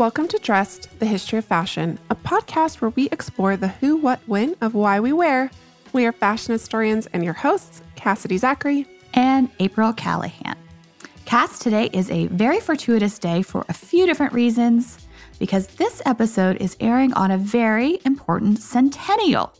Welcome to Dressed, the History of Fashion, a podcast where we explore the who, what, when of why we wear. We are fashion historians and your hosts, Cassidy Zachary and April Callahan. Cass, today is a very fortuitous day for a few different reasons because this episode is airing on a very important centennial.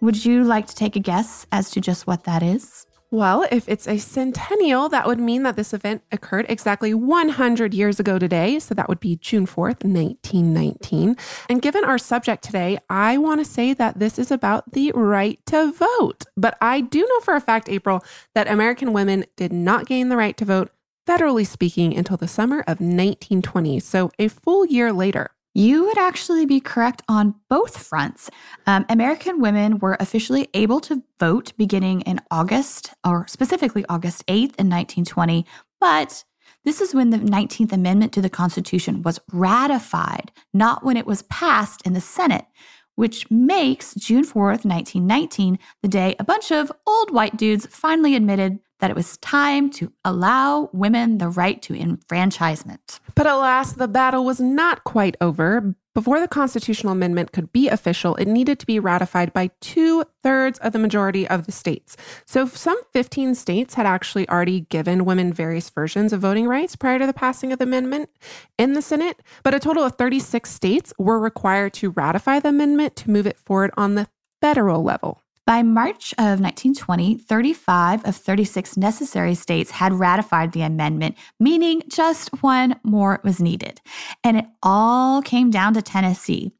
Would you like to take a guess as to just what that is? Well, if it's a centennial, that would mean that this event occurred exactly 100 years ago today. So that would be June 4th, 1919. And given our subject today, I want to say that this is about the right to vote. But I do know for a fact, April, that American women did not gain the right to vote, federally speaking, until the summer of 1920. So a full year later. You would actually be correct on both fronts. Um, American women were officially able to vote beginning in August, or specifically August 8th in 1920, but this is when the 19th Amendment to the Constitution was ratified, not when it was passed in the Senate, which makes June 4th, 1919, the day a bunch of old white dudes finally admitted that it was time to allow women the right to enfranchisement. But alas, the battle was not quite over. Before the constitutional amendment could be official, it needed to be ratified by two thirds of the majority of the states. So, some 15 states had actually already given women various versions of voting rights prior to the passing of the amendment in the Senate, but a total of 36 states were required to ratify the amendment to move it forward on the federal level. By March of 1920, 35 of 36 necessary states had ratified the amendment, meaning just one more was needed. And it all came down to Tennessee.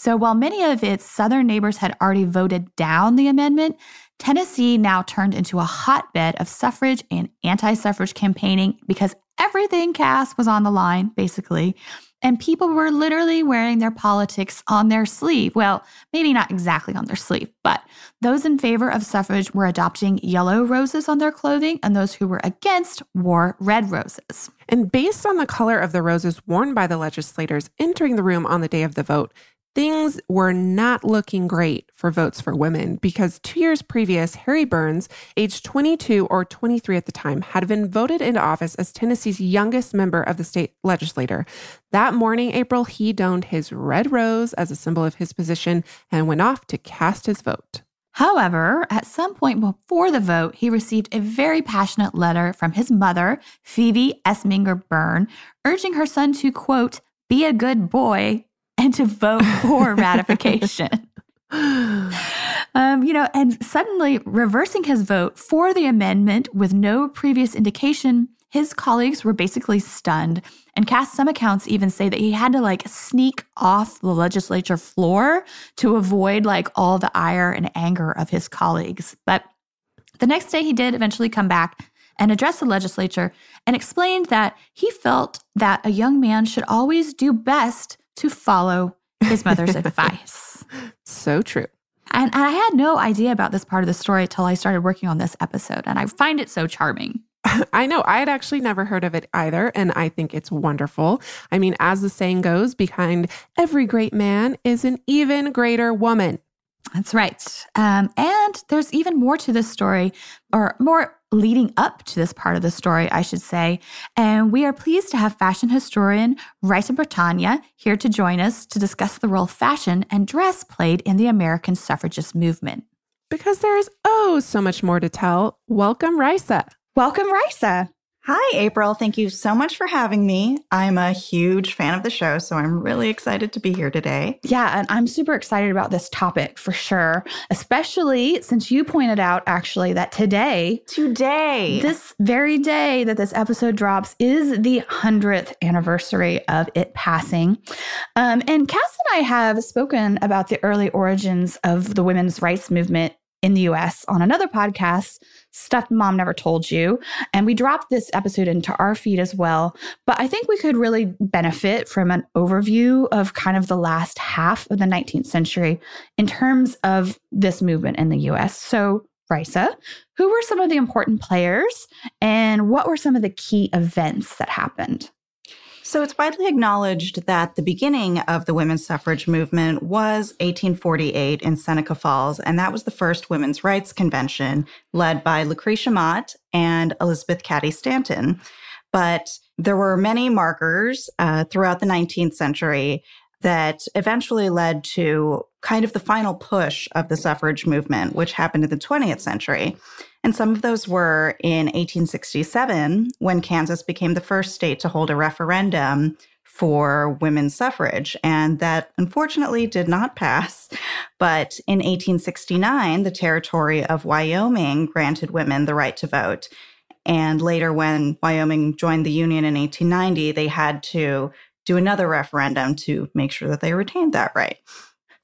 So while many of its southern neighbors had already voted down the amendment, Tennessee now turned into a hotbed of suffrage and anti suffrage campaigning because everything Cass was on the line, basically. And people were literally wearing their politics on their sleeve. Well, maybe not exactly on their sleeve, but those in favor of suffrage were adopting yellow roses on their clothing, and those who were against wore red roses. And based on the color of the roses worn by the legislators entering the room on the day of the vote, things were not looking great for votes for women because two years previous, Harry Burns, aged 22 or 23 at the time, had been voted into office as Tennessee's youngest member of the state legislature. That morning, April, he donned his red rose as a symbol of his position and went off to cast his vote. However, at some point before the vote, he received a very passionate letter from his mother, Phoebe Ensminger Burn, urging her son to, quote, be a good boy and to vote for ratification. Um, you know, and suddenly reversing his vote for the amendment with no previous indication, his colleagues were basically stunned. And Cass some accounts even say that he had to like sneak off the legislature floor to avoid like all the ire and anger of his colleagues. But the next day, he did eventually come back and address the legislature and explained that he felt that a young man should always do best to follow his mother's advice. So true. And I had no idea about this part of the story until I started working on this episode, and I find it so charming. I know. I had actually never heard of it either, and I think it's wonderful. I mean, as the saying goes, behind every great man is an even greater woman. That's right. Um, and there's even more to this story, or more leading up to this part of the story, I should say. And we are pleased to have fashion historian Raissa Bretaña here to join us to discuss the role fashion and dress played in the American suffragist movement. Because there is oh so much more to tell. Welcome, Raissa. Welcome, Raissa. Hi, April. Thank you so much for having me. I'm a huge fan of the show, so I'm really excited to be here today. Yeah, and I'm super excited about this topic for sure, especially since you pointed out actually that today, today, this very day that this episode drops is the 100th anniversary of it passing. Um, and Cass and I have spoken about the early origins of the women's rights movement in the US on another podcast, Stuff Mom Never Told You. And we dropped this episode into our feed as well. But I think we could really benefit from an overview of kind of the last half of the 19th century in terms of this movement in the US. So, Raissa, who were some of the important players and what were some of the key events that happened? So it's widely acknowledged that the beginning of the women's suffrage movement was 1848 in Seneca Falls, and that was the first women's rights convention led by Lucretia Mott and Elizabeth Cady Stanton. But there were many markers uh, throughout the 19th century that eventually led to kind of the final push of the suffrage movement, which happened in the 20th century. And some of those were in 1867, when Kansas became the first state to hold a referendum for women's suffrage. And that unfortunately did not pass. But in 1869, the territory of Wyoming granted women the right to vote. And later, when Wyoming joined the Union in 1890, they had to do another referendum to make sure that they retained that right.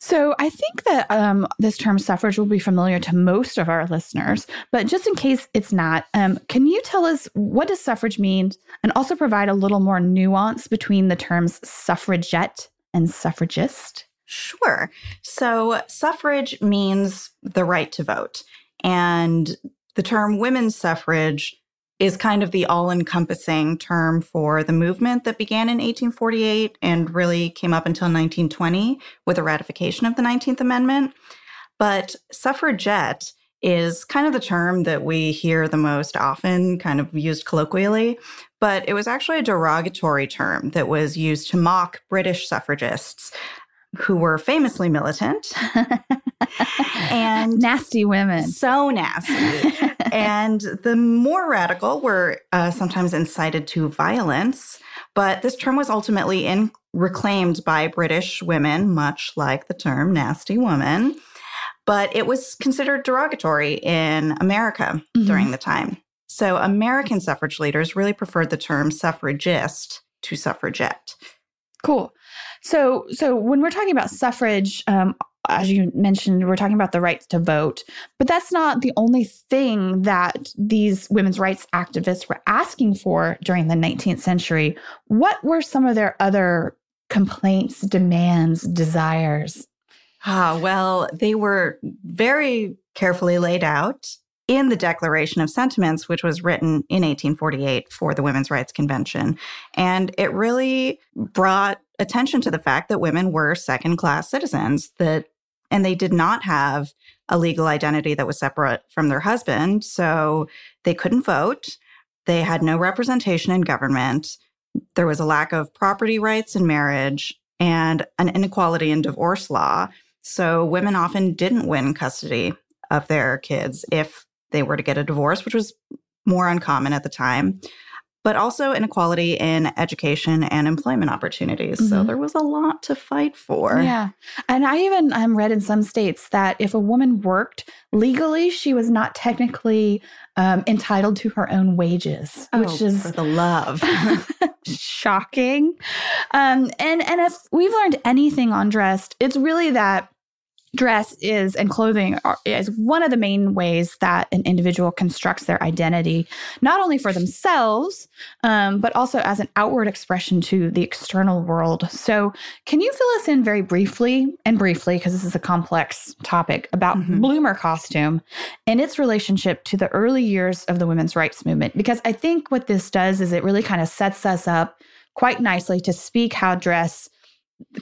So I think that um, this term suffrage will be familiar to most of our listeners, but just in case it's not, um, can you tell us what does suffrage mean, and also provide a little more nuance between the terms suffragette and suffragist? Sure. So suffrage means the right to vote, and the term women's suffrage is kind of the all encompassing term for the movement that began in 1848 and really came up until 1920 with the ratification of the 19th Amendment. But suffragette is kind of the term that we hear the most often, kind of used colloquially. But it was actually a derogatory term that was used to mock British suffragists who were famously militant and nasty women. So nasty. and the more radical were uh, sometimes incited to violence. But this term was ultimately in, reclaimed by British women, much like the term nasty woman. But it was considered derogatory in America mm-hmm. during the time. So American suffrage leaders really preferred the term suffragist to suffragette. Cool. So, so when we're talking about suffrage, um, as you mentioned, we're talking about the rights to vote, but that's not the only thing that these women's rights activists were asking for during the 19th century. What were some of their other complaints, demands, desires? Ah, well, they were very carefully laid out in the Declaration of Sentiments, which was written in 1848 for the Women's Rights Convention. And it really brought attention to the fact that women were second class citizens, that and they did not have a legal identity that was separate from their husband. So they couldn't vote. They had no representation in government. There was a lack of property rights in marriage and an inequality in divorce law. So women often didn't win custody of their kids if they were to get a divorce, which was more uncommon at the time, but also inequality in education and employment opportunities. Mm-hmm. So there was a lot to fight for. Yeah. And I even um, read in some states that if a woman worked legally, she was not technically um, entitled to her own wages, oh, which is for the love. shocking. Um, and, and if we've learned anything on dressed, it's really that dress is and clothing are, is one of the main ways that an individual constructs their identity, not only for themselves, um, but also as an outward expression to the external world. So, can you fill us in very briefly and briefly, because this is a complex topic, about mm-hmm. bloomer costume and its relationship to the early years of the women's rights movement? Because I think what this does is it really kind of sets us up quite nicely to speak how dress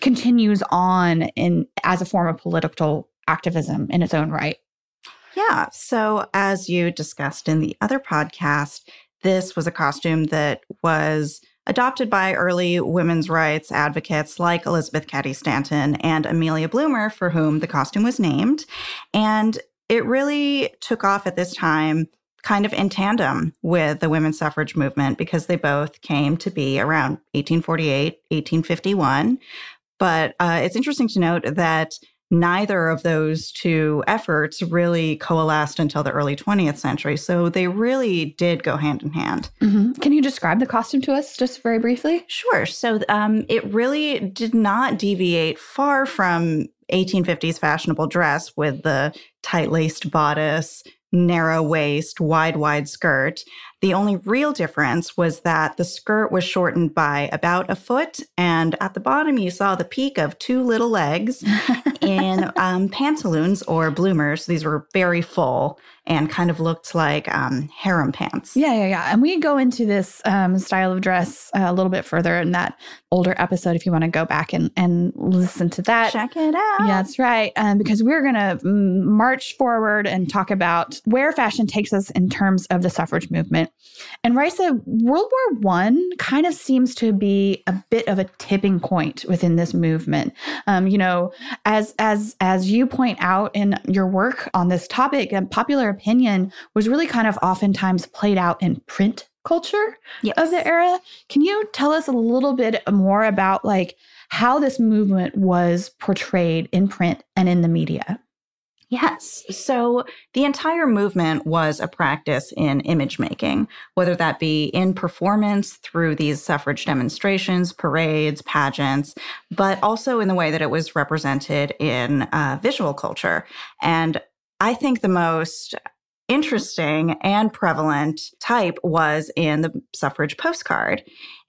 continues on in as a form of political activism in its own right. Yeah. So, as you discussed in the other podcast, this was a costume that was adopted by early women's rights advocates like Elizabeth Cady Stanton and Amelia Bloomer, for whom the costume was named. And it really took off at this time kind of in tandem with the women's suffrage movement because they both came to be around 1848, 1851. But uh, it's interesting to note that neither of those two efforts really coalesced until the early 20th century. So they really did go hand in hand. Mm-hmm. Can you describe the costume to us just very briefly? Sure. So um, it really did not deviate far from 1850s fashionable dress with the tight laced bodice, narrow waist, wide, wide skirt. The only real difference was that the skirt was shortened by about a foot, and at the bottom you saw the peak of two little legs in um, pantaloons or bloomers. These were very full and kind of looked like um, harem pants. Yeah, yeah, yeah. And we go into this um, style of dress uh, a little bit further in that older episode if you want to go back and, and listen to that. Check it out. Yeah, that's right. Um, because we're going to march forward and talk about where fashion takes us in terms of the suffrage movement. And Raissa, World War One kind of seems to be a bit of a tipping point within this movement. Um, you know, as as as you point out in your work on this topic, and popular opinion was really kind of oftentimes played out in print culture yes. of the era. Can you tell us a little bit more about like how this movement was portrayed in print and in the media? Yes. So the entire movement was a practice in image making, whether that be in performance through these suffrage demonstrations, parades, pageants, but also in the way that it was represented in uh, visual culture. And I think the most interesting and prevalent type was in the suffrage postcard.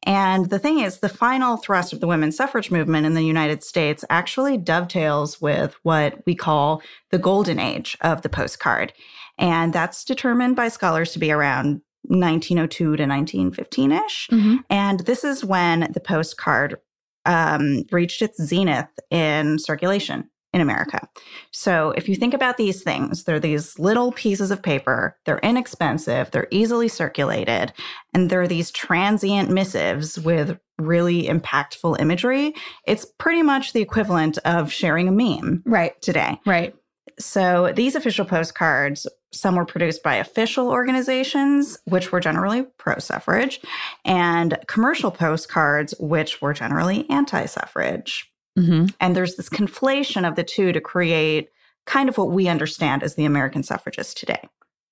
And the thing is, the final thrust of the women's suffrage movement in the United States actually dovetails with what we call the golden age of the postcard. And that's determined by scholars to be around 1902 to 1915 ish. Mm-hmm. And this is when the postcard um, reached its zenith in circulation in America. So if you think about these things, they're these little pieces of paper, they're inexpensive, they're easily circulated, and they're these transient missives with really impactful imagery. It's pretty much the equivalent of sharing a meme right today. Right. So these official postcards, some were produced by official organizations, which were generally pro suffrage, and commercial postcards, which were generally anti suffrage. Mm-hmm. And there's this conflation of the two to create kind of what we understand as the American suffragists today.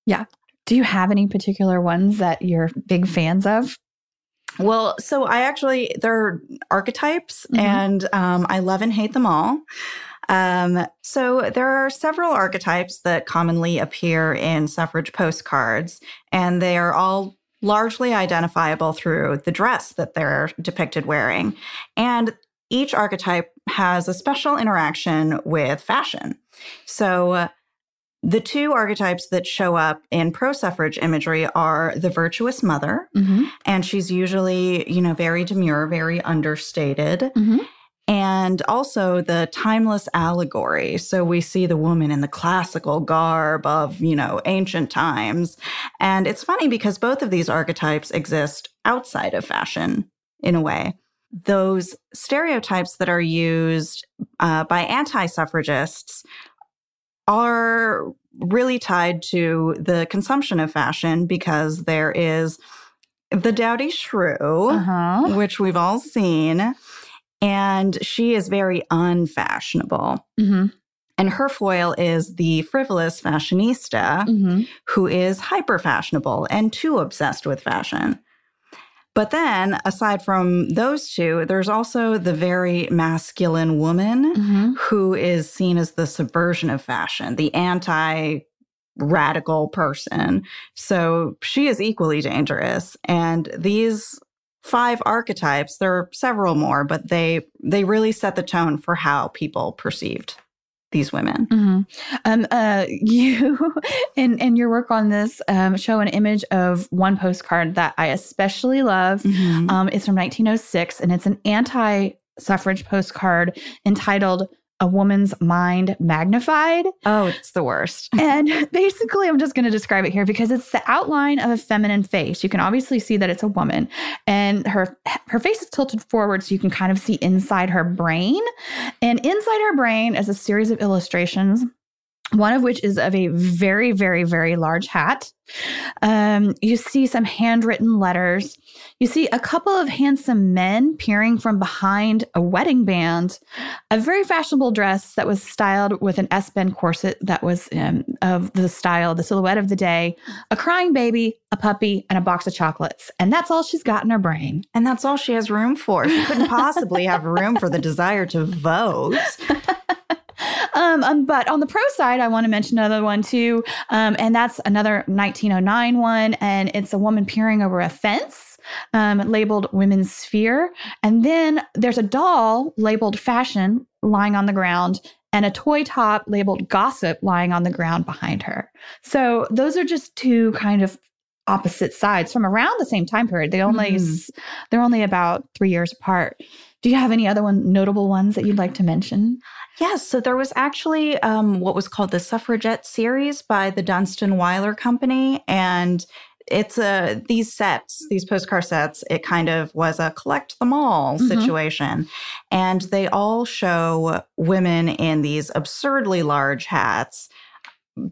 Yeah. Do you have any particular ones that you're big fans of? Well, so I actually, there are archetypes mm-hmm. and um, I love and hate them all. Um, so there are several archetypes that commonly appear in suffrage postcards, and they are all largely identifiable through the dress that they're depicted wearing. And each archetype has a special interaction with fashion. So, uh, the two archetypes that show up in pro suffrage imagery are the virtuous mother, mm-hmm. and she's usually, you know, very demure, very understated. Mm-hmm. And also the timeless allegory. So we see the woman in the classical garb of, you know, ancient times. And it's funny because both of these archetypes exist outside of fashion in a way those stereotypes that are used uh, by anti suffragists are really tied to the consumption of fashion because there is the dowdy shrew, uh-huh. which we've all seen, and she is very unfashionable. Mm-hmm. And her foil is the frivolous fashionista mm-hmm. who is hyper fashionable and too obsessed with fashion. But then, aside from those two, there's also the very masculine woman mm-hmm. who is seen as the subversion of fashion, the anti radical person. So she is equally dangerous. And these five archetypes, there are several more, but they they really set the tone for how people perceived these women. Mm-hmm. Um, uh, you, in, in your work on this, um, show an image of one postcard that I especially love. Mm-hmm. Um, it's from 1906, and it's an anti suffrage postcard entitled a woman's mind magnified. Oh, it's the worst. and basically, I'm just going to describe it here because it's the outline of a feminine face. You can obviously see that it's a woman, and her her face is tilted forward, so you can kind of see inside her brain. And inside her brain is a series of illustrations one of which is of a very, very, very large hat. Um, you see some handwritten letters. You see a couple of handsome men peering from behind a wedding band, a very fashionable dress that was styled with an S bend corset that was um, of the style, the silhouette of the day, a crying baby, a puppy, and a box of chocolates. And that's all she's got in her brain. And that's all she has room for. She couldn't possibly have room for the desire to vote. Um, um, but on the pro side, I want to mention another one too. Um, and that's another 1909 one. And it's a woman peering over a fence um, labeled Women's Sphere. And then there's a doll labeled Fashion lying on the ground and a toy top labeled Gossip lying on the ground behind her. So those are just two kind of opposite sides from around the same time period. They only mm-hmm. they're only about 3 years apart. Do you have any other one notable ones that you'd like to mention? Yes, so there was actually um, what was called the Suffragette series by the Dunston-Weiler Company, and it's a these sets, these postcard sets. It kind of was a collect them all mm-hmm. situation, and they all show women in these absurdly large hats,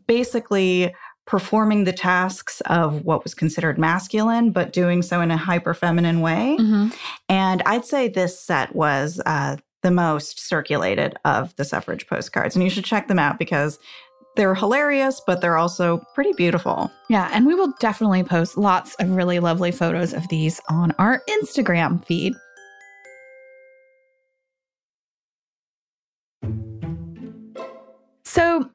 basically performing the tasks of what was considered masculine, but doing so in a hyper feminine way. Mm-hmm. And I'd say this set was uh, the most circulated of the suffrage postcards. And you should check them out because they're hilarious, but they're also pretty beautiful. Yeah, and we will definitely post lots of really lovely photos of these on our Instagram feed. So,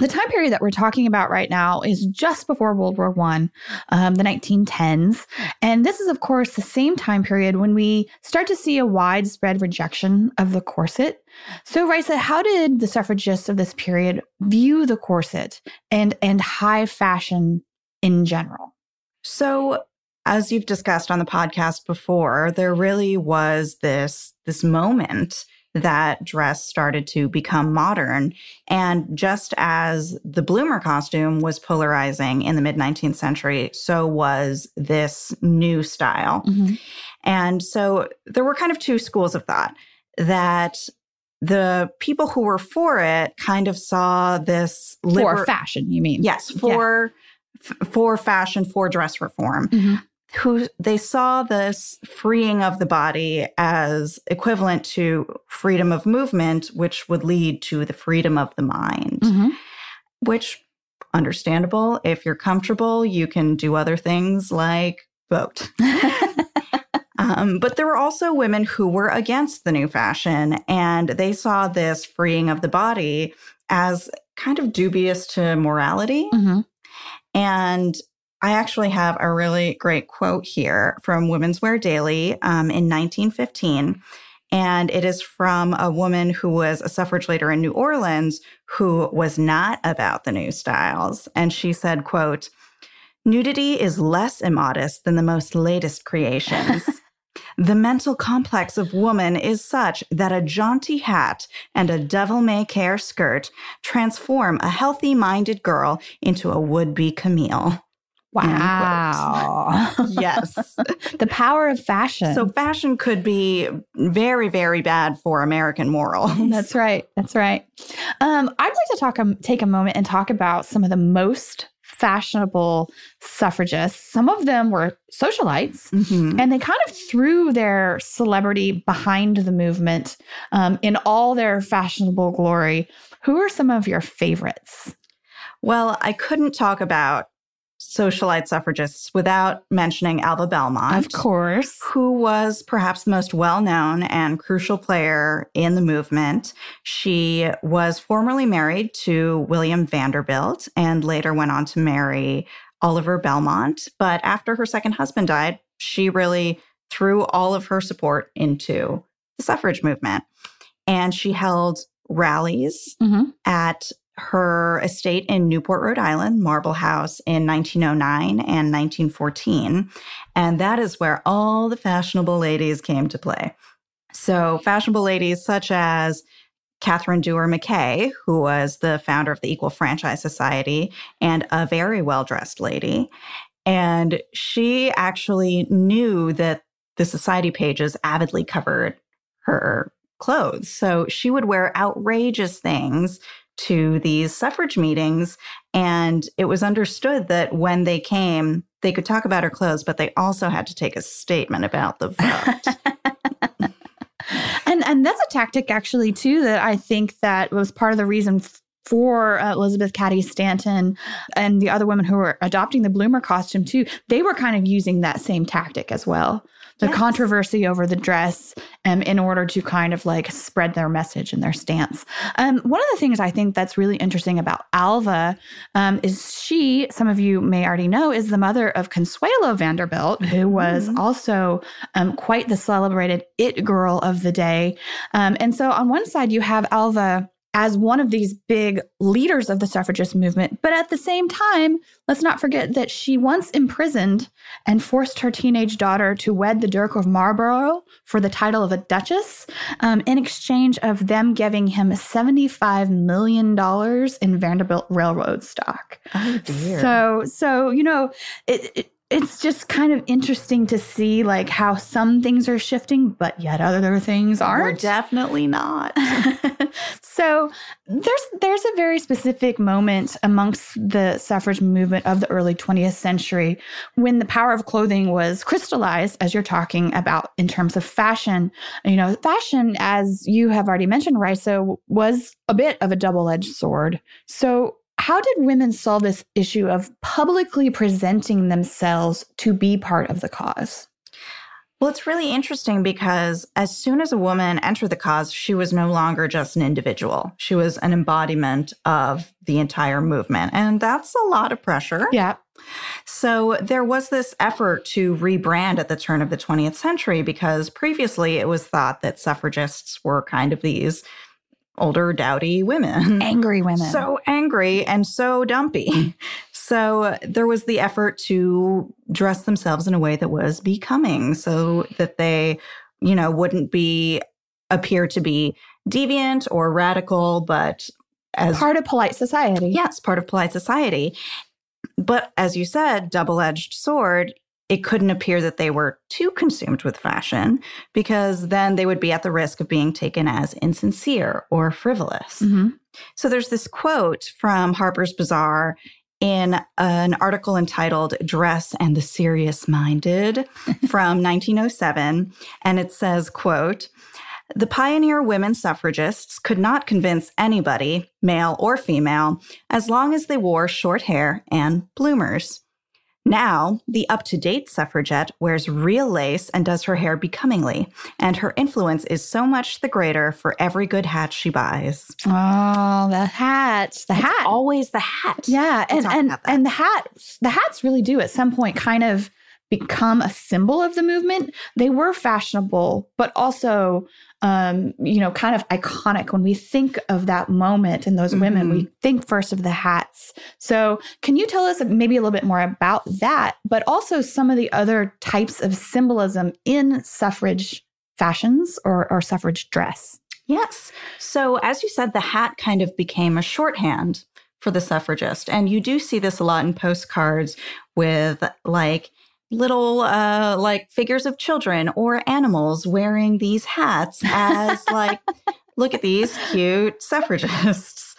the time period that we're talking about right now is just before World War One, um, the 1910s, and this is, of course, the same time period when we start to see a widespread rejection of the corset. So, Raissa, how did the suffragists of this period view the corset and and high fashion in general? So, as you've discussed on the podcast before, there really was this this moment that dress started to become modern. And just as the bloomer costume was polarizing in the mid 19th century, so was this new style. Mm-hmm. And so there were kind of two schools of thought that the people who were for it kind of saw this liber- for fashion, you mean? Yes, for yeah. f- for fashion, for dress reform. Mm-hmm who they saw this freeing of the body as equivalent to freedom of movement, which would lead to the freedom of the mind, mm-hmm. which understandable. If you're comfortable, you can do other things like vote. um, but there were also women who were against the new fashion, and they saw this freeing of the body as kind of dubious to morality. Mm-hmm. And I actually have a really great quote here from Women's Wear Daily um, in 1915. And it is from a woman who was a suffrage leader in New Orleans who was not about the new styles. And she said, quote, nudity is less immodest than the most latest creations. the mental complex of woman is such that a jaunty hat and a devil may care skirt transform a healthy minded girl into a would be Camille. Wow. yes. the power of fashion. So, fashion could be very, very bad for American morals. That's right. That's right. Um, I'd like to talk, um, take a moment and talk about some of the most fashionable suffragists. Some of them were socialites, mm-hmm. and they kind of threw their celebrity behind the movement um, in all their fashionable glory. Who are some of your favorites? Well, I couldn't talk about socialite suffragists without mentioning Alva Belmont. Of course. Who was perhaps the most well known and crucial player in the movement. She was formerly married to William Vanderbilt and later went on to marry Oliver Belmont. But after her second husband died, she really threw all of her support into the suffrage movement. And she held rallies mm-hmm. at her estate in Newport, Rhode Island, Marble House, in 1909 and 1914. And that is where all the fashionable ladies came to play. So, fashionable ladies such as Katherine Duer Mackay, who was the founder of the Equal Franchise Society and a very well dressed lady. And she actually knew that the society pages avidly covered her clothes. So she would wear outrageous things to these suffrage meetings. And it was understood that when they came, they could talk about her clothes, but they also had to take a statement about the vote. and and that's a tactic actually too that I think that was part of the reason for uh, Elizabeth Cady Stanton and the other women who were adopting the bloomer costume too, they were kind of using that same tactic as well. The yes. controversy over the dress um, in order to kind of like spread their message and their stance. Um, one of the things I think that's really interesting about Alva um, is she, some of you may already know, is the mother of Consuelo Vanderbilt, who was mm-hmm. also um, quite the celebrated it girl of the day. Um, and so on one side, you have Alva as one of these big leaders of the suffragist movement. But at the same time, let's not forget that she once imprisoned and forced her teenage daughter to wed the Duke of Marlborough for the title of a duchess um, in exchange of them giving him $75 million in Vanderbilt Railroad stock. Oh, dear. So, so you know, it, it it's just kind of interesting to see like how some things are shifting, but yet other things aren't. We're definitely not. so there's there's a very specific moment amongst the suffrage movement of the early 20th century when the power of clothing was crystallized, as you're talking about in terms of fashion. You know, fashion, as you have already mentioned, Raissa, was a bit of a double-edged sword. So how did women solve this issue of publicly presenting themselves to be part of the cause? Well, it's really interesting because as soon as a woman entered the cause, she was no longer just an individual. She was an embodiment of the entire movement. And that's a lot of pressure. Yeah. So there was this effort to rebrand at the turn of the 20th century because previously it was thought that suffragists were kind of these older, dowdy women. Angry women. So angry and so dumpy. Mm. So there was the effort to dress themselves in a way that was becoming so that they, you know, wouldn't be appear to be deviant or radical, but as part of polite society. Yes, part of polite society. But as you said, double edged sword, it couldn't appear that they were too consumed with fashion because then they would be at the risk of being taken as insincere or frivolous. Mm-hmm. So there's this quote from Harper's Bazaar in an article entitled Dress and the Serious Minded from 1907 and it says quote the pioneer women suffragists could not convince anybody, male or female, as long as they wore short hair and bloomers. Now, the up to date suffragette wears real lace and does her hair becomingly, and her influence is so much the greater for every good hat she buys. Oh, the hat. The it's hat. Always the hat. Yeah. and and, and the hat the hats really do at some point kind of become a symbol of the movement. They were fashionable, but also um, you know, kind of iconic when we think of that moment and those mm-hmm. women. We mm-hmm. think first of the hats. So, can you tell us maybe a little bit more about that, but also some of the other types of symbolism in suffrage fashions or, or suffrage dress? Yes. So, as you said, the hat kind of became a shorthand for the suffragist. And you do see this a lot in postcards with like little uh like figures of children or animals wearing these hats as like look at these cute suffragists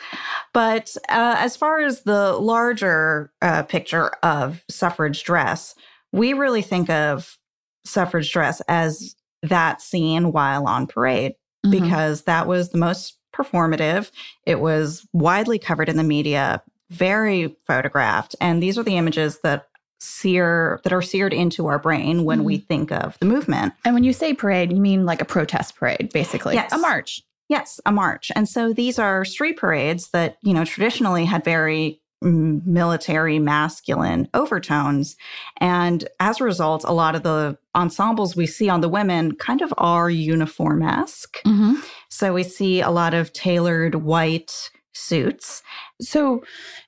but uh, as far as the larger uh, picture of suffrage dress we really think of suffrage dress as that scene while on parade mm-hmm. because that was the most performative it was widely covered in the media very photographed and these are the images that sear that are seared into our brain when mm-hmm. we think of the movement. And when you say parade, you mean like a protest parade, basically. Yes. A march. Yes, a march. And so these are street parades that, you know, traditionally had very military masculine overtones. And as a result, a lot of the ensembles we see on the women kind of are uniform esque. Mm-hmm. So we see a lot of tailored white suits. So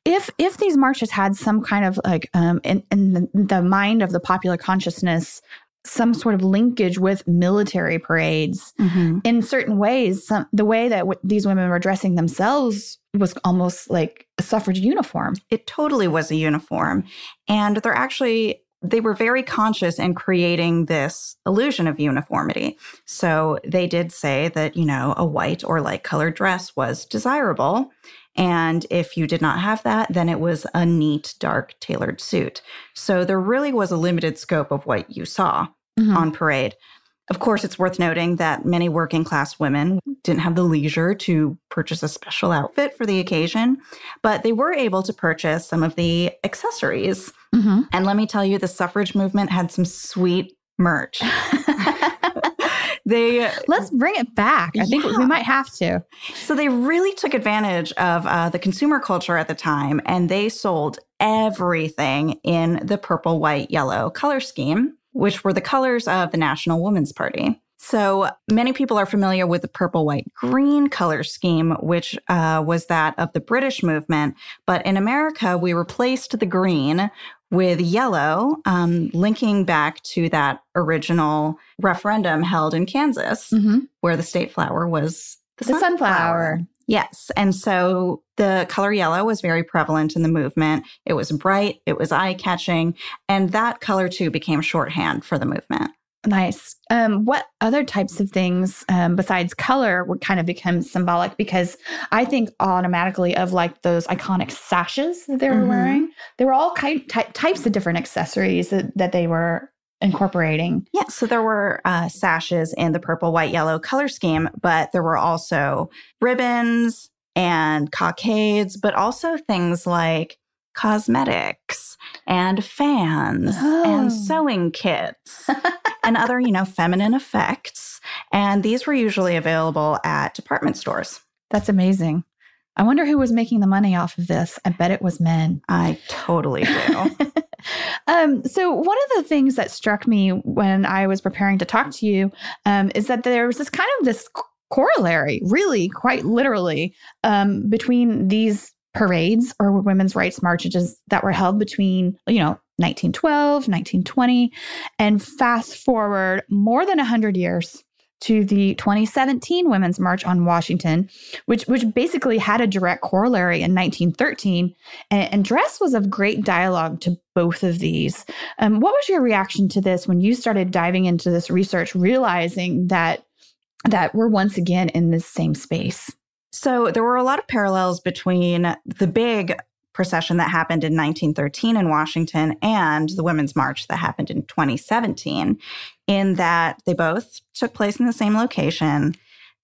if if these marches had some kind of like um in, in the, the mind of the popular consciousness some sort of linkage with military parades mm-hmm. in certain ways some, the way that w- these women were dressing themselves was almost like a suffrage uniform it totally was a uniform and they're actually they were very conscious in creating this illusion of uniformity. So they did say that, you know, a white or light colored dress was desirable. And if you did not have that, then it was a neat, dark, tailored suit. So there really was a limited scope of what you saw Mhm. on parade. Of course, it's worth noting that many working class women didn't have the leisure to purchase a special outfit for the occasion, but they were able to purchase some of the accessories. Mhm. And let me tell you, the suffrage movement had some sweet merch. they Let's bring it back. I think we might have to. so they really took advantage of uh, the consumer culture at the time, and they sold everything in the purple, white, yellow color scheme, which were the colors of the National Women's Party. So many people are familiar with the purple, white, green color scheme, which uh, was that of the British movement. But in America, we replaced the green with yellow, um, linking back to that original referendum held in Kansas, Mhm. where the state flower was the, The sunflower. Yes. And so the color yellow was very prevalent in the movement. It was bright, it was eye catching, and that color too became shorthand for the movement. Nice. Um, what other types of things um, besides color would kind of become symbolic? Because I think automatically of like those iconic sashes that they were Mhm. wearing. There were all ki- ty- types of different accessories that, that they were incorporating. Yeah. So there were uh, sashes in the purple, white, yellow color scheme, but there were also ribbons and cockades, but also things like cosmetics and fans Oh. and sewing kits and other, you know, feminine effects. And these were usually available at department stores. That's amazing. I wonder who was making the money off of this. I bet it was men. I totally do. um, so one of the things that struck me when I was preparing to talk to you um, is that there was this kind of this corollary, really, quite literally, um, between these parades or women's rights marches that were held between, you know, 1912, 1920, and fast forward more than 100 years to the 2017 Women's March on Washington, which which basically had a direct corollary in 1913, and, and dress was of great dialogue to both of these. Um, what was your reaction to this when you started diving into this research, realizing that that we're once again in this same space? So there were a lot of parallels between the big procession that happened in 1913 in Washington and the Women's March that happened in 2017, in that they both took place in the same location.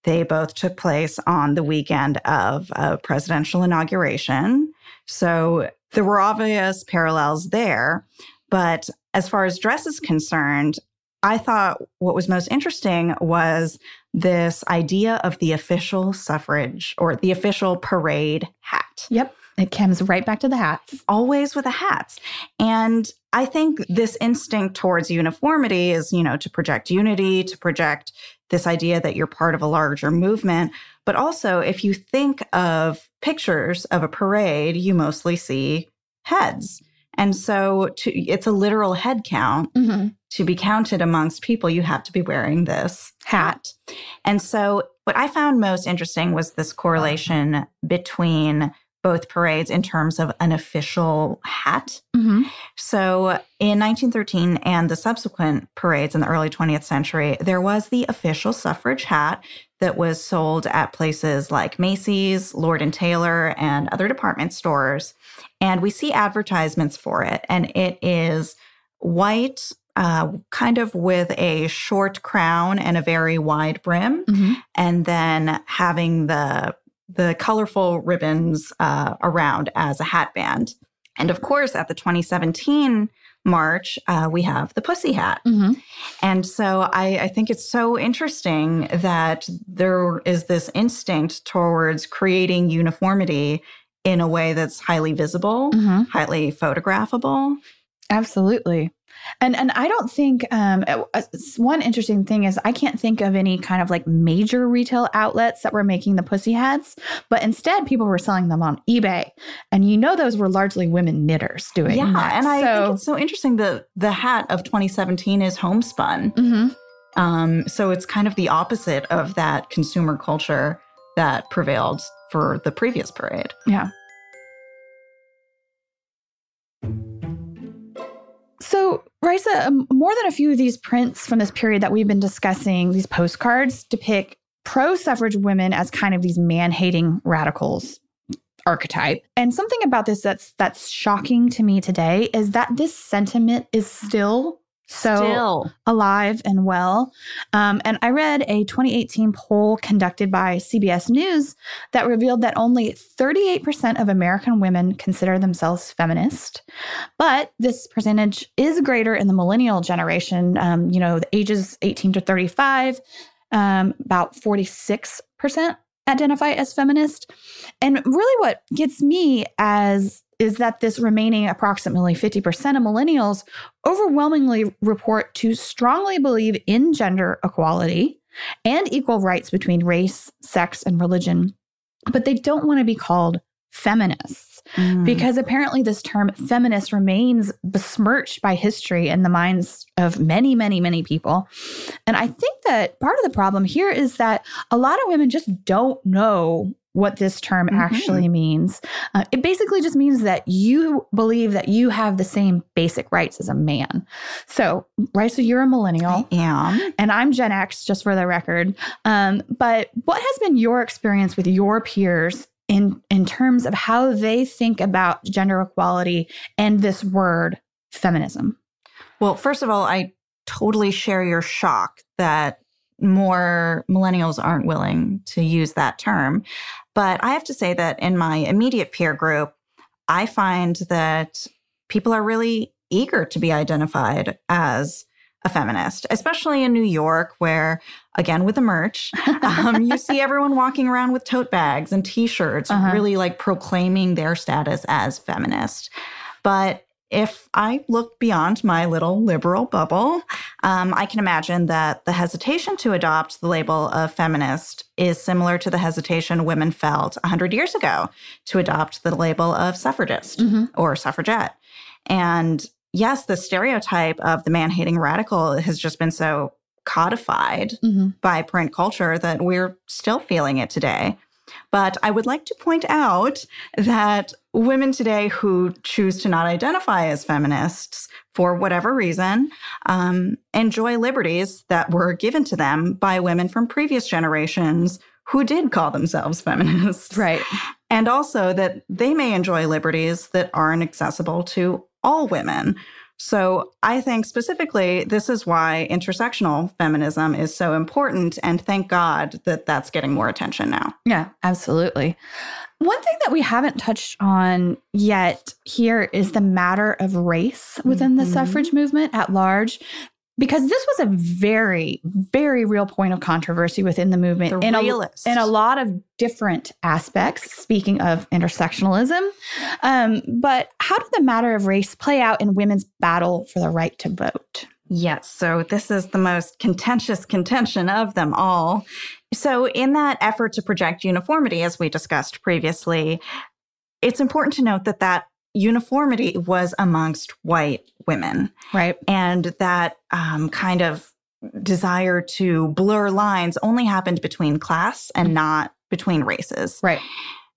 They both took place on the weekend of a presidential inauguration. So there were obvious parallels there. But as far as dress is concerned, I thought what was most interesting was this idea of the official suffrage or the official parade hat, Yep, it comes right back to the hats. always with the hats. And I think this instinct towards uniformity is, you know, to project unity, to project this idea that you're part of a larger movement. But also, if you think of pictures of a parade, you mostly see heads. And so to, it's a literal head count Mm-hmm. To be counted amongst people, you have to be wearing this Hat. And so, what I found most interesting was this correlation between both parades in terms of an official hat. Mm-hmm. So, in 1913 and the subsequent parades in the early 20th century, there was the official suffrage hat that was sold at places like Macy's, Lord and Taylor, and other department stores. And we see advertisements for it, and it is white, uh, kind of with a short crown and a very wide brim, Mm-hmm. and then having the the colorful ribbons uh, around as a hat band. And of course, at the 2017 March, uh, we have the pussy hat. Mm-hmm. And so I, I think it's so interesting that there is this instinct towards creating uniformity in a way that's highly visible, Mm-hmm. highly photographable. Absolutely. And and I don't think um, uh, uh, one interesting thing is I can't think of any kind of like major retail outlets that were making the pussy hats, but instead people were selling them on eBay, and you know those were largely women knitters doing yeah, that. and I so, think it's so interesting that the hat of 2017 is homespun. Mhm. Um, so it's kind of the opposite of that consumer culture that prevailed for the previous parade. Yeah. So, Raissa, um, more than a few of these prints from this period that we've been discussing, these postcards depict pro suffrage women as kind of these man hating radicals. archetype. And something about this that's that's shocking to me today is that this sentiment is still so Still. alive and well. Um, and I read a 2018 poll conducted by CBS News that revealed that only 38% of American women consider themselves feminist. But this percentage is greater in the millennial generation, um, you know, the ages 18 to 35, um, about 46% identify as feminist. And really, what gets me as is that this remaining approximately 50% of millennials overwhelmingly report to strongly believe in gender equality and equal rights between race, sex, and religion, but they don't want to be called feminists Mm. because apparently this term feminist remains besmirched by history in the minds of many, many, many people. And I think that part of the problem here is that a lot of women just don't know what this term Mhm. actually means. Uh, it basically just means that you believe that you have the same basic rights as a man. So, right, so you're a millennial. I am. And I'm Gen X, just for the record. Um, but what has been your experience with your peers in in terms of how they think about gender equality and this word feminism? Well, first of all, I totally share your shock that more millennials aren't willing to use that term. But I have to say that in my immediate peer group, I find that people are really eager to be identified as a feminist, especially in New York, where, again, with the merch, um, you see everyone walking around with tote bags and t shirts, Uh-huh. really like proclaiming their status as feminist. But if I look beyond my little liberal bubble, um, I can imagine that the hesitation to adopt the label of feminist is similar to the hesitation women felt 100 years ago to adopt the label of suffragist Mhm. or suffragette. And yes, the stereotype of the man hating radical has just been so codified Mhm. by print culture that we're still feeling it today. But I would like to point out that women today who choose to not identify as feminists for whatever reason um, enjoy liberties that were given to them by women from previous generations who did call themselves feminists. Right. And also that they may enjoy liberties that aren't accessible to all women. So I think specifically this is why intersectional feminism is so important. And thank God that that's getting more attention now. Yeah, absolutely. One thing that we haven't touched on yet here is the matter of race within the Mhm. suffrage movement at large. Because this was a very, very real point of controversy within the movement The in, a, in a lot of different aspects, speaking of intersectionalism. Um, but how did the matter of race play out in women's battle for the right to vote? Yes. So this is the most contentious contention of them all. So, in that effort to project uniformity, as we discussed previously, it's important to note that that uniformity was amongst white women Right. and that um, kind of desire to blur lines only happened between class and not between races. Right.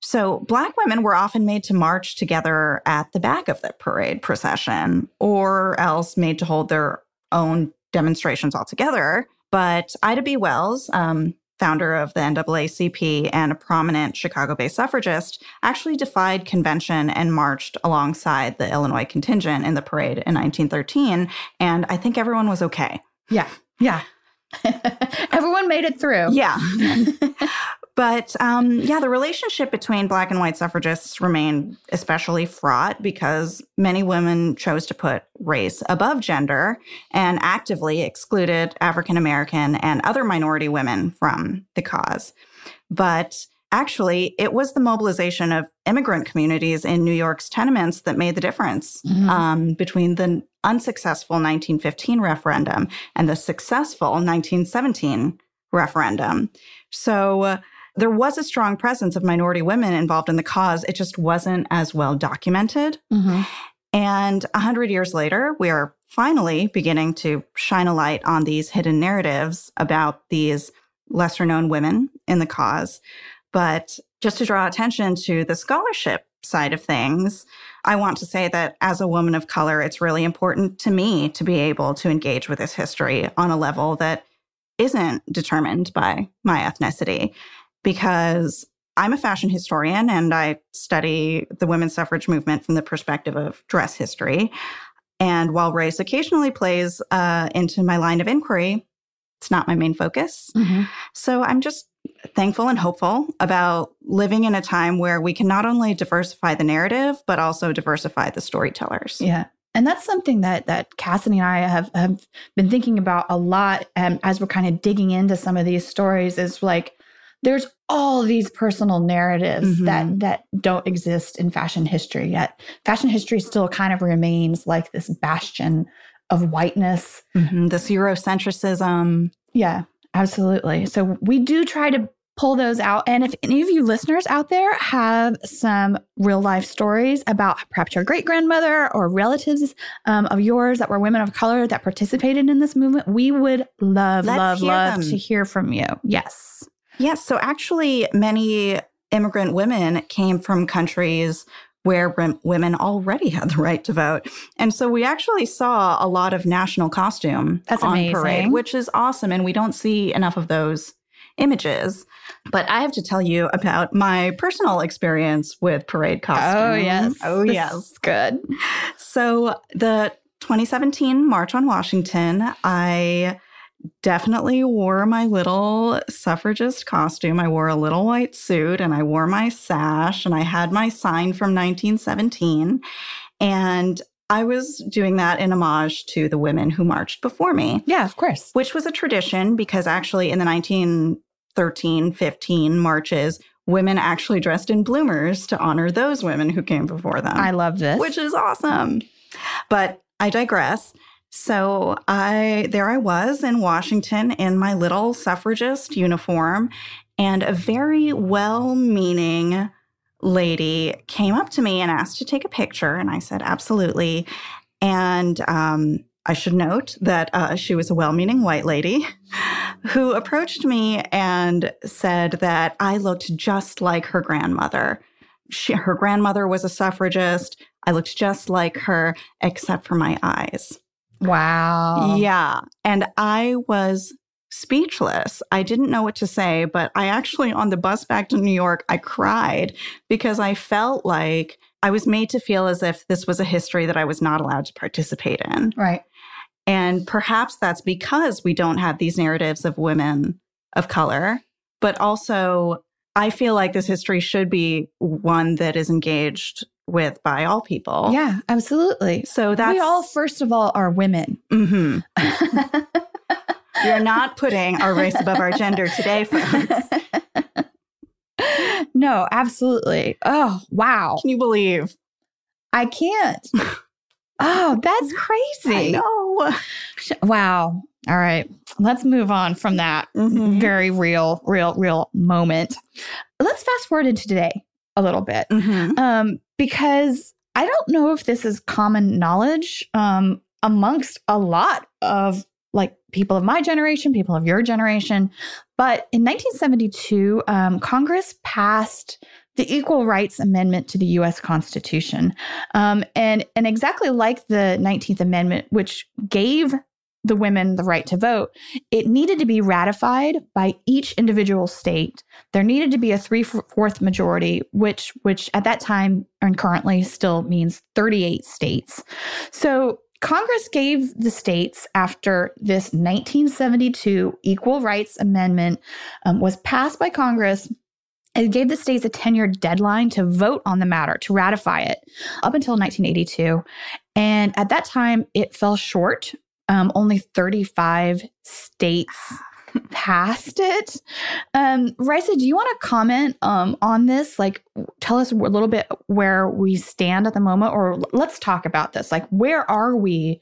So, Black women were often made to march together at the back of the parade procession or else made to hold their own demonstrations altogether. But Ida B. Wells, um, founder of the NAACP and a prominent Chicago based suffragist, actually defied convention and marched alongside the Illinois contingent in the parade in 1913. And I think everyone was okay. Yeah. Yeah. Everyone made it through. Yeah. but um, yeah, the relationship between black and white suffragists remained especially fraught because many women chose to put race above gender and actively excluded African American and other minority women from the cause. But actually, it was the mobilization of immigrant communities in New York's tenements that made the difference Mhm. um, between the unsuccessful 1915 referendum and the successful 1917 referendum. So uh, there was a strong presence of minority women involved in the cause. It just wasn't as well documented. Mhm. And a hundred years later, we are finally beginning to shine a light on these hidden narratives about these lesser known women in the cause. But just to draw attention to the scholarship side of things, I want to say that as a woman of color, it's really important to me to be able to engage with this history on a level that isn't determined by my ethnicity. Because I'm a fashion historian and I study the women's suffrage movement from the perspective of dress history. And while race occasionally plays uh, into my line of inquiry, it's not my main focus. Mm-hmm. So I'm just thankful and hopeful about living in a time where we can not only diversify the narrative, but also diversify the storytellers. Yeah. And that's something that that Cassidy and I have, have been thinking about a lot um, as we're kind of digging into some of these stories is like there's all these personal narratives Mhm. that that don't exist in fashion history yet. Fashion history still kind of remains like this bastion of whiteness. Mhm. This Eurocentrism. Yeah, absolutely. So we do try to pull those out. And if any of you listeners out there have some real life stories about perhaps your great grandmother or relatives um, of yours that were women of color that participated in this movement, we would love, Let's love, love them. to hear from you. Yes. Yes. So actually, many immigrant women came from countries where women already had the right to vote. And so we actually saw a lot of national costume That's on amazing. parade, which is awesome. And we don't see enough of those images. But I have to tell you about my personal experience with parade costume. Oh, yes. Oh, This yes. good. So the 2017 March on Washington, I definitely wore my little suffragist costume. I wore a little white suit and I wore my sash and I had my sign from 1917. And I was doing that in homage to the women who marched before me, Yeah, of course. which was a tradition because actually in the 1913 15 marches, women actually dressed in bloomers to honor those women who came before them I love this. which is awesome. But I digress. So I there I was in Washington in my little suffragist uniform, and a very well-meaning lady came up to me and asked to take a picture, and I said absolutely. And um, I should note that uh, she was a well-meaning white lady who approached me and said that I looked just like her grandmother. She, her grandmother was a suffragist. I looked just like her, except for my eyes. Wow. Yeah. And I was speechless. I didn't know what to say, but I actually, on the bus back to New York, I cried because I felt like I was made to feel as if this was a history that I was not allowed to participate in. Right. And perhaps that's because we don't have these narratives of women of color, but also I feel like this history should be one that is engaged with by all people. Yeah, absolutely. So that's we all, first of all, are women. Mhm. You're not putting our race above our gender today, folks. no, absolutely. Oh, wow. Can you believe? I can't. Oh, that's I crazy. know. Wow. All right. Let's move on from that Mhm. very real, real, real moment. Let's fast forward into today a little bit. Mhm. Um, because I don't know if this is common knowledge um, amongst a lot of like people of my generation, people of your generation. But in 1972, um, Congress passed the Equal Rights Amendment to the U.S. Constitution, um, and and exactly like the 19th Amendment, which gave the women the right to vote, it needed to be ratified by each individual state there needed to be a three-fourth majority, which which at that time and currently still means 38 states. So Congress gave the states after this 1972 Equal Rights Amendment um, was passed by Congress. It gave the states a 10 year deadline to vote on the matter, to ratify it up until 1982. And at that time, it fell short. Um, only 35 states passed it. Um, Raissa, do you want to comment um, on this? Like, tell us a little bit where we stand at the moment, or let's talk about this. Like, where are we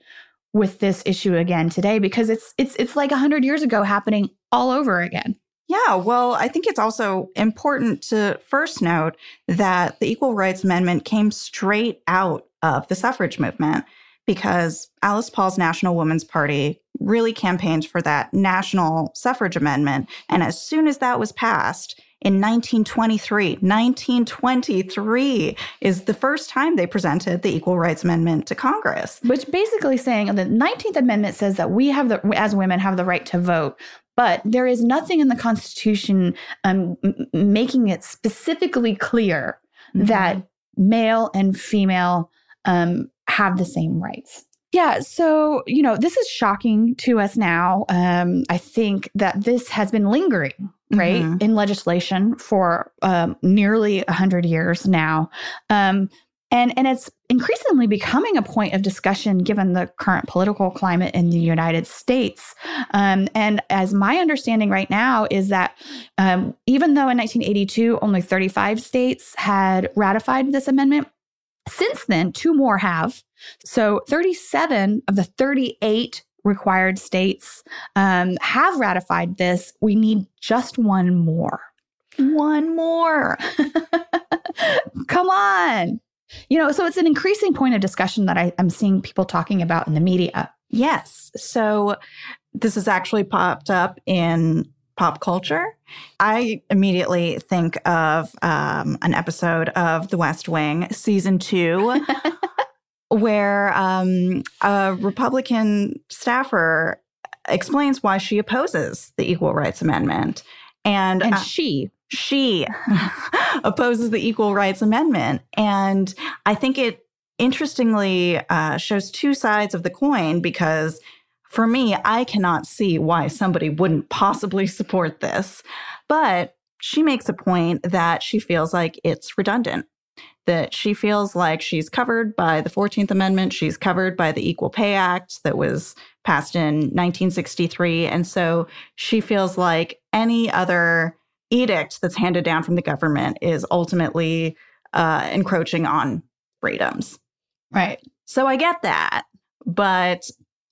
with this issue again today? Because it's it's it's like hundred years ago happening all over again. Yeah, well, I think it's also important to first note that the Equal Rights Amendment came straight out of the suffrage movement because Alice Paul's National Women's Party really campaigned for that national suffrage amendment. And as soon as that was passed in 1923, 1923 is the first time they presented the Equal Rights Amendment to Congress. Which basically saying the 19th Amendment says that we have the as women have the right to vote, But there is nothing in the Constitution um, m- making it specifically clear mm-hmm. that male and female um, have the same rights. Yeah, so, you know, this is shocking to us now. Um, I think that this has been lingering, right, mm-hmm. in legislation for um, nearly 100 years now. Um, and, and it's increasingly becoming a point of discussion given the current political climate in the United States. Um, and as my understanding right now is that um, even though in 1982 only 35 states had ratified this amendment, since then, two more have. So 37 of the 38 required states um, have ratified this. We need just one more. One more. Come on. You know, so it's an increasing point of discussion that I, I'm seeing people talking about in the media. Yes. So this has actually popped up in pop culture. I immediately think of um, an episode of The West Wing, season two, where um, a Republican staffer explains why she opposes the Equal Rights Amendment. And, and uh, she she opposes the Equal Rights Amendment. And I think it interestingly uh, shows two sides of the coin because for me, I cannot see why somebody wouldn't possibly support this. But she makes a point that she feels like it's redundant, that she feels like she's covered by the 14th Amendment, she's covered by the Equal Pay Act that was passed in 1963. And so she feels like any other edict that's handed down from the government is ultimately uh, encroaching on freedoms. Right. So I get that. But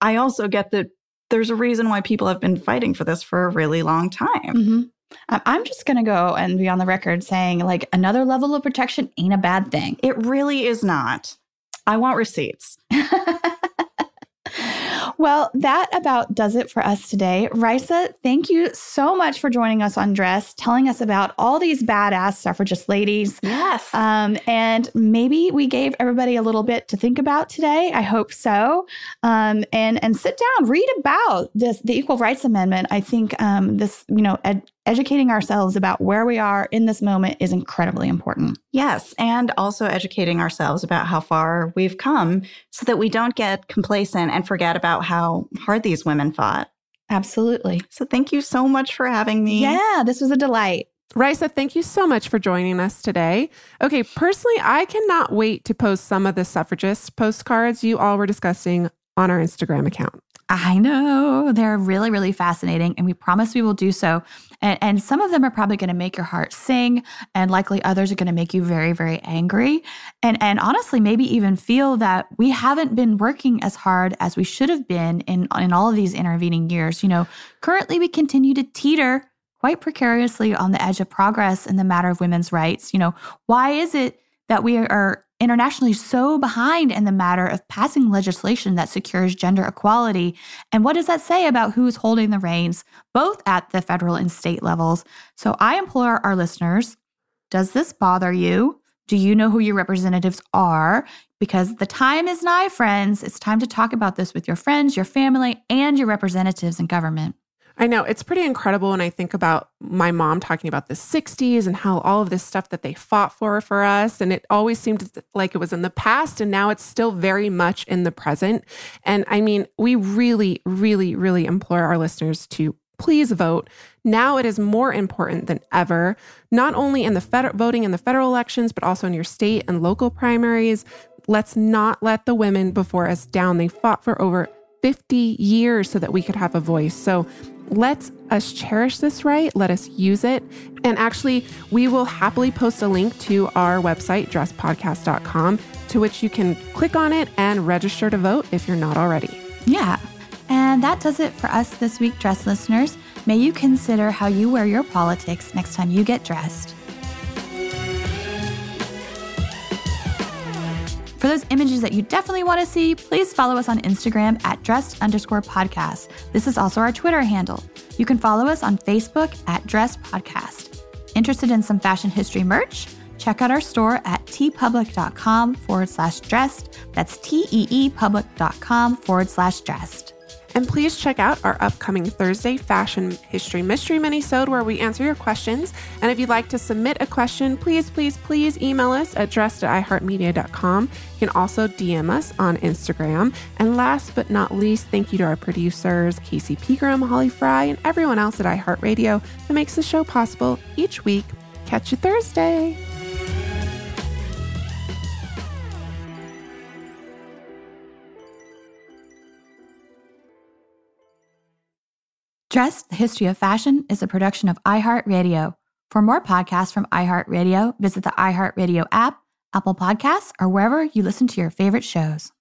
I also get that there's a reason why people have been fighting for this for a really long time. Mm-hmm. I'm just going to go and be on the record saying, like, another level of protection ain't a bad thing. It really is not. I want receipts. Well, that about does it for us today. Raissa, thank you so much for joining us on Dressed, telling us about all these badass suffragist ladies. Yes. Um, and maybe we gave everybody a little bit to think about today. I hope so. Um, and and sit down, read about this the Equal Rights Amendment. I think um, this, you know, ed- educating ourselves about where we are in this moment is incredibly important. Yes. And also educating ourselves about how far we've come so that we don't get complacent and forget about how hard these women fought. Absolutely. So thank you so much for having me. Yeah, this was a delight. Raissa, thank you so much for joining us today. Okay, personally, I cannot wait to post some of the suffragist postcards you all were discussing on our Instagram account. I know. They're really, really fascinating. And we promise we will do so. And, and some of them are probably going to make your heart sing, and likely others are going to make you very, very angry. And, and honestly, maybe even feel that we haven't been working as hard as we should have been in, in all of these intervening years. You know, currently we continue to teeter quite precariously on the edge of progress in the matter of women's rights. You know, why is it that we are internationally so behind in the matter of passing legislation that secures gender equality? And what does that say about who's holding the reins, both at the federal and state levels? So I implore our listeners Does this bother you? Do you know who your representatives are? Because the time is nigh, friends. It's time to talk about this with your friends, your family, and your representatives in government. I know it's pretty incredible when I think about my mom talking about the 60s and how all of this stuff that they fought for for us. And it always seemed like it was in the past, and now it's still very much in the present. And I mean, we really, really, really implore our listeners to please vote. Now it is more important than ever, not only in the federal voting in the federal elections, but also in your state and local primaries. Let's not let the women before us down. They fought for over 50 years so that we could have a voice. So let us cherish this right. Let us use it. And actually, we will happily post a link to our website, dresspodcast.com, to which you can click on it and register to vote if you're not already. Yeah. And that does it for us this week, dress listeners. May you consider how you wear your politics next time you get dressed. Those images that you definitely want to see, please follow us on Instagram at dressed underscore podcast. This is also our Twitter handle. You can follow us on Facebook at dressed podcast. Interested in some fashion history merch? Check out our store at teepublic.com forward slash dressed. That's T E E public.com forward slash dressed. And please check out our upcoming Thursday Fashion History Mystery Minisode where we answer your questions. And if you'd like to submit a question, please, please, please email us at dressed at iheartmedia.com. You can also DM us on Instagram. And last but not least, thank you to our producers, Casey Pegram, Holly Fry, and everyone else at iHeartRadio that makes the show possible each week. Catch you Thursday. Dressed, the History of Fashion is a production of iHeartRadio. For more podcasts from iHeartRadio, visit the iHeartRadio app, Apple Podcasts, or wherever you listen to your favorite shows.